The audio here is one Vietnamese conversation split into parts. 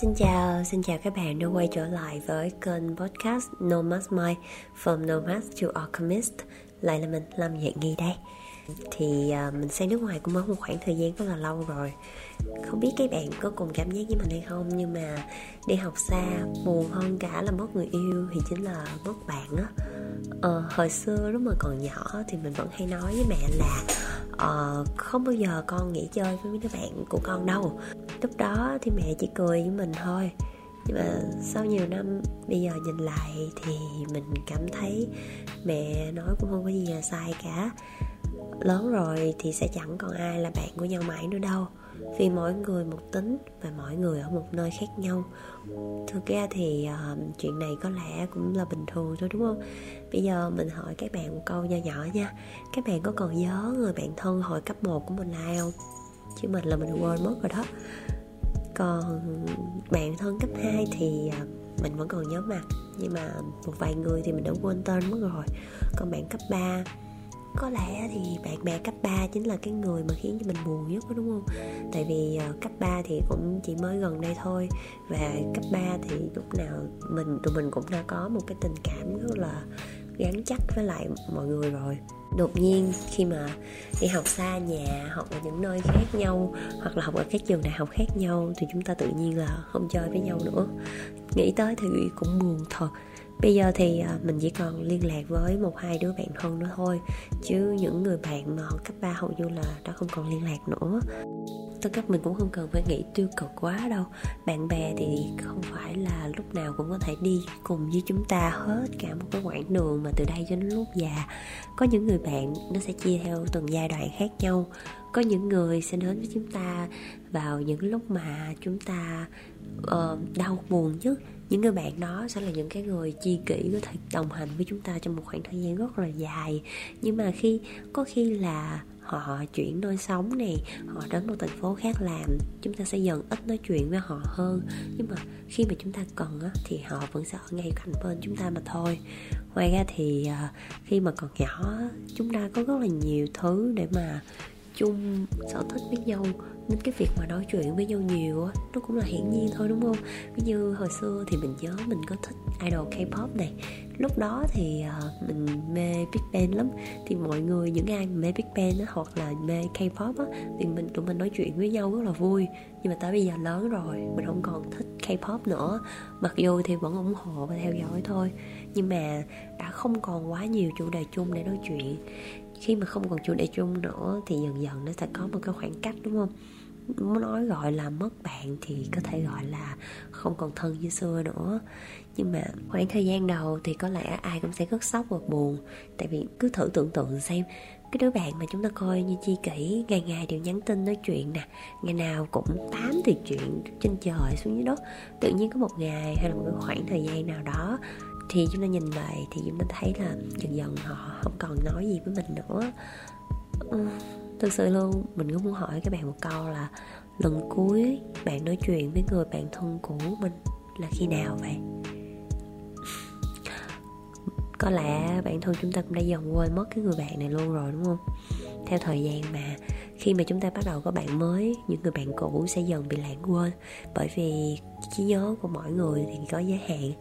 Xin chào, xin chào các bạn đã quay trở lại với kênh podcast Nomad Mind From Nomad to Alchemist. Lại là mình, Lâm Dạng Nghi đây. Thì uh, mình sang nước ngoài cũng mất một khoảng thời gian rất là lâu rồi. Không biết các bạn có cùng cảm giác với mình hay không Nhưng mà đi học xa buồn hơn cả là mất người yêu Thì chính là mất bạn á. Uh, Hồi xưa lúc mà còn nhỏ thì mình vẫn hay nói với mẹ là uh, không bao giờ con nghỉ chơi với mấy đứa bạn của con đâu. Lúc đó thì mẹ chỉ cười với mình thôi. Nhưng mà sau nhiều năm bây giờ nhìn lại thì mình cảm thấy mẹ nói cũng không có gì là sai cả. Lớn rồi thì sẽ chẳng còn ai là bạn của nhau mãi nữa đâu vì mỗi người một tính và mỗi người ở một nơi khác nhau. Thực ra thì uh, chuyện này có lẽ cũng là bình thường thôi đúng không? Bây giờ mình hỏi các bạn một câu nho nhỏ nha. Các bạn có còn nhớ người bạn thân hồi cấp 1 của mình là ai không? Chứ mình là mình quên mất rồi đó. Còn bạn thân cấp 2 thì uh, mình vẫn còn nhớ mặt. Nhưng mà một vài người thì mình đã quên tên mất rồi. Còn bạn cấp 3 có lẽ thì bạn bè cấp 3 chính là cái người mà khiến cho mình buồn nhất đó, đúng không? Tại vì ờ, cấp 3 thì cũng chỉ mới gần đây thôi và cấp 3 thì lúc nào mình, tụi mình cũng đã có một cái tình cảm rất là gắn chắc với lại mọi người rồi. Đột nhiên khi mà đi học xa nhà học ở những nơi khác nhau hoặc là học ở các trường đại học khác nhau thì chúng ta tự nhiên là không chơi với nhau nữa. Nghĩ tới thì cũng buồn thật bây giờ thì ờ, mình chỉ còn liên lạc với một hai đứa bạn thân nữa thôi chứ những người bạn mà cấp 3 hầu như là đã không còn liên lạc nữa. Tất cấp mình cũng không cần phải nghĩ tiêu cực quá đâu bạn bè thì không phải là lúc nào cũng có thể đi cùng với chúng ta hết cả một cái quãng đường mà từ đây cho đến lúc già. Có những người bạn nó sẽ chia theo từng giai đoạn khác nhau có những người sẽ đến với chúng ta vào những lúc mà chúng ta uh, đau buồn nhất những người bạn đó sẽ là những cái người chi kỷ có thể đồng hành với chúng ta trong một khoảng thời gian rất là dài. Nhưng mà khi có khi là họ chuyển nơi sống này họ đến một thành phố khác làm chúng ta sẽ dần ít nói chuyện với họ hơn. Nhưng mà khi mà chúng ta cần á, thì họ vẫn sẽ ở ngay cạnh bên chúng ta mà thôi. Ngoài ra thì à, khi mà còn nhỏ chúng ta có rất là nhiều thứ để mà chung sở thích với nhau nên cái việc mà nói chuyện với nhau nhiều á nó cũng là hiển nhiên thôi đúng không? Ví như hồi xưa thì mình nhớ mình có thích idol K-pop này. Lúc đó thì uh, mình mê Big Bang lắm. Thì mọi người những ai mê Big Bang á, hoặc là mê K-pop á, thì mình tụi mình nói chuyện với nhau rất là vui. Nhưng mà tới bây giờ lớn rồi mình không còn thích K-pop nữa. Mặc dù thì vẫn ủng hộ và theo dõi thôi. Nhưng mà đã không còn quá nhiều chủ đề chung để nói chuyện khi mà không còn chủ đề chung nữa thì dần dần nó sẽ có một cái khoảng cách, đúng không? Muốn nói gọi là mất bạn thì có thể gọi là không còn thân như xưa nữa. Nhưng mà khoảng thời gian đầu thì có lẽ ai cũng sẽ rất sốc và buồn. Tại vì cứ thử tưởng tượng xem, cái đứa bạn mà chúng ta coi như chi kỷ, ngày ngày đều nhắn tin nói chuyện nè, ngày nào cũng tám thì chuyện trên trời xuống dưới đất. Tự nhiên có một ngày hay là một cái khoảng thời gian nào đó thì chúng ta nhìn lại thì chúng ta thấy là dần dần họ không còn nói gì với mình nữa. Ừ, thực sự luôn mình cũng muốn hỏi các bạn một câu là lần cuối bạn nói chuyện với người bạn thân cũ mình là khi nào vậy? Có lẽ bản thân chúng ta cũng đã dần quên mất cái người bạn này luôn rồi đúng không? Theo thời gian mà khi mà chúng ta bắt đầu có bạn mới những người bạn cũ sẽ dần bị lãng quên bởi vì trí nhớ của mỗi người thì có giới hạn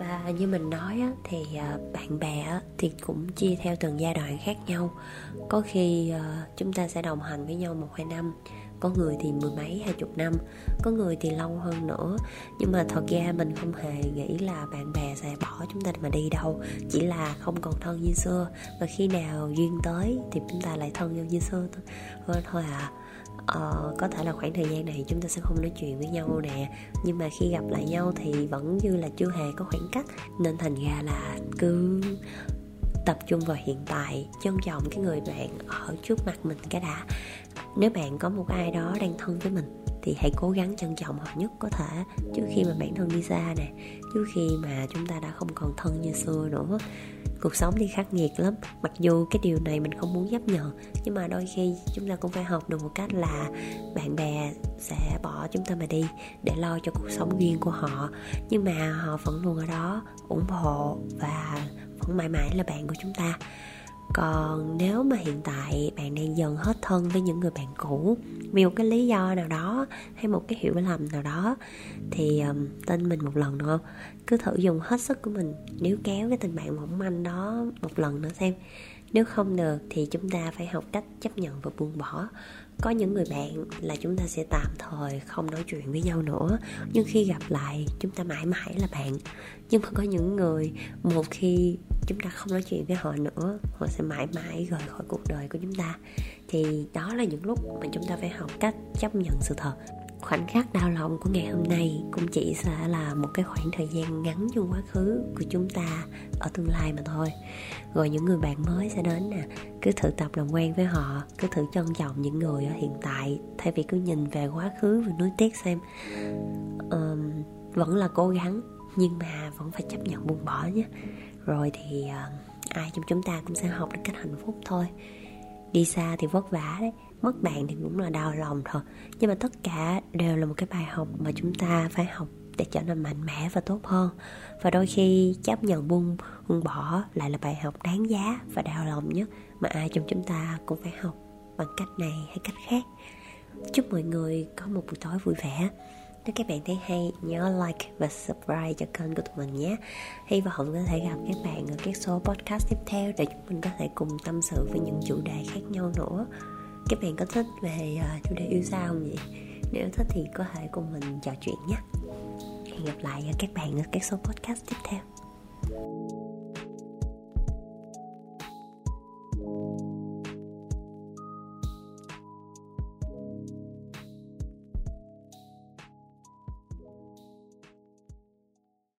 và như mình nói á, thì à, bạn bè á, thì cũng chia theo từng giai đoạn khác nhau. Có khi uh, chúng ta sẽ đồng hành với nhau một hai năm có người thì mười mấy hai chục năm có người thì lâu hơn nữa. Nhưng mà thật ra mình không hề nghĩ là bạn bè sẽ bỏ chúng ta mà đi đâu chỉ là không còn thân như xưa. Và khi nào duyên tới thì chúng ta lại thân như xưa thôi thôi à uh, có thể là khoảng thời gian này chúng ta sẽ không nói chuyện với nhau nè. Nhưng mà khi gặp lại nhau thì vẫn như là chưa hề có khoảng cách. Nên thành ra là cứ tập trung vào hiện tại trân trọng cái người bạn ở trước mặt mình cái đã. Nếu bạn có một ai đó đang thân với mình thì hãy cố gắng trân trọng họ nhất có thể trước khi mà bản thân đi xa nè, trước khi mà chúng ta đã không còn thân như xưa nữa. Cuộc sống thì khắc nghiệt lắm, mặc dù cái điều này mình không muốn chấp nhận nhưng mà đôi khi chúng ta cũng phải học được một cách là bạn bè sẽ bỏ chúng ta mà đi để lo cho cuộc sống riêng của họ. Nhưng mà họ vẫn luôn ở đó ủng hộ và vẫn mãi mãi là bạn của chúng ta còn nếu mà hiện tại bạn đang dần hết thân với những người bạn cũ vì một cái lý do nào đó hay một cái hiểu lầm nào đó thì um, tin mình một lần được không cứ thử dùng hết sức của mình nếu kéo cái tình bạn mỏng manh đó một lần nữa xem. Nếu không được thì chúng ta phải học cách chấp nhận và buông bỏ có những người bạn là chúng ta sẽ tạm thời không nói chuyện với nhau nữa. Nhưng khi gặp lại, chúng ta mãi mãi là bạn. Nhưng mà có những người, một khi chúng ta không nói chuyện với họ nữa, họ sẽ mãi mãi rời khỏi cuộc đời của chúng ta. Thì đó là những lúc mà chúng ta phải học cách chấp nhận sự thật khoảnh khắc đau lòng của ngày hôm nay cũng chỉ sẽ là một cái khoảng thời gian ngắn trong quá khứ của chúng ta ở tương lai mà thôi. Rồi những người bạn mới sẽ đến nè cứ thử tập làm quen với họ cứ thử trân trọng những người ở hiện tại thay vì cứ nhìn về quá khứ và nuối tiếc xem um, vẫn là cố gắng nhưng mà vẫn phải chấp nhận buông bỏ nhé. Rồi thì uh, ai trong chúng ta cũng sẽ học được cách hạnh phúc thôi. Đi xa thì vất vả đấy mất bạn thì cũng là đau lòng thôi. Nhưng mà tất cả đều là một cái bài học mà chúng ta phải học để trở nên mạnh mẽ và tốt hơn. Và đôi khi chấp nhận buông buông bỏ lại là bài học đáng giá và đau lòng nhất mà ai trong chúng ta cũng phải học bằng cách này hay cách khác. Chúc mọi người có một buổi tối vui vẻ. Nếu các bạn thấy hay, nhớ like và subscribe cho kênh của tụi mình nhé. Hy vọng có thể gặp các bạn ở các số podcast tiếp theo để chúng mình có thể cùng tâm sự với những chủ đề khác nhau nữa các bạn có thích về uh, chủ đề yêu sao không vậy? Nếu thích thì có thể cùng mình trò chuyện nhé. Hẹn gặp lại à, các bạn ở các số podcast tiếp theo.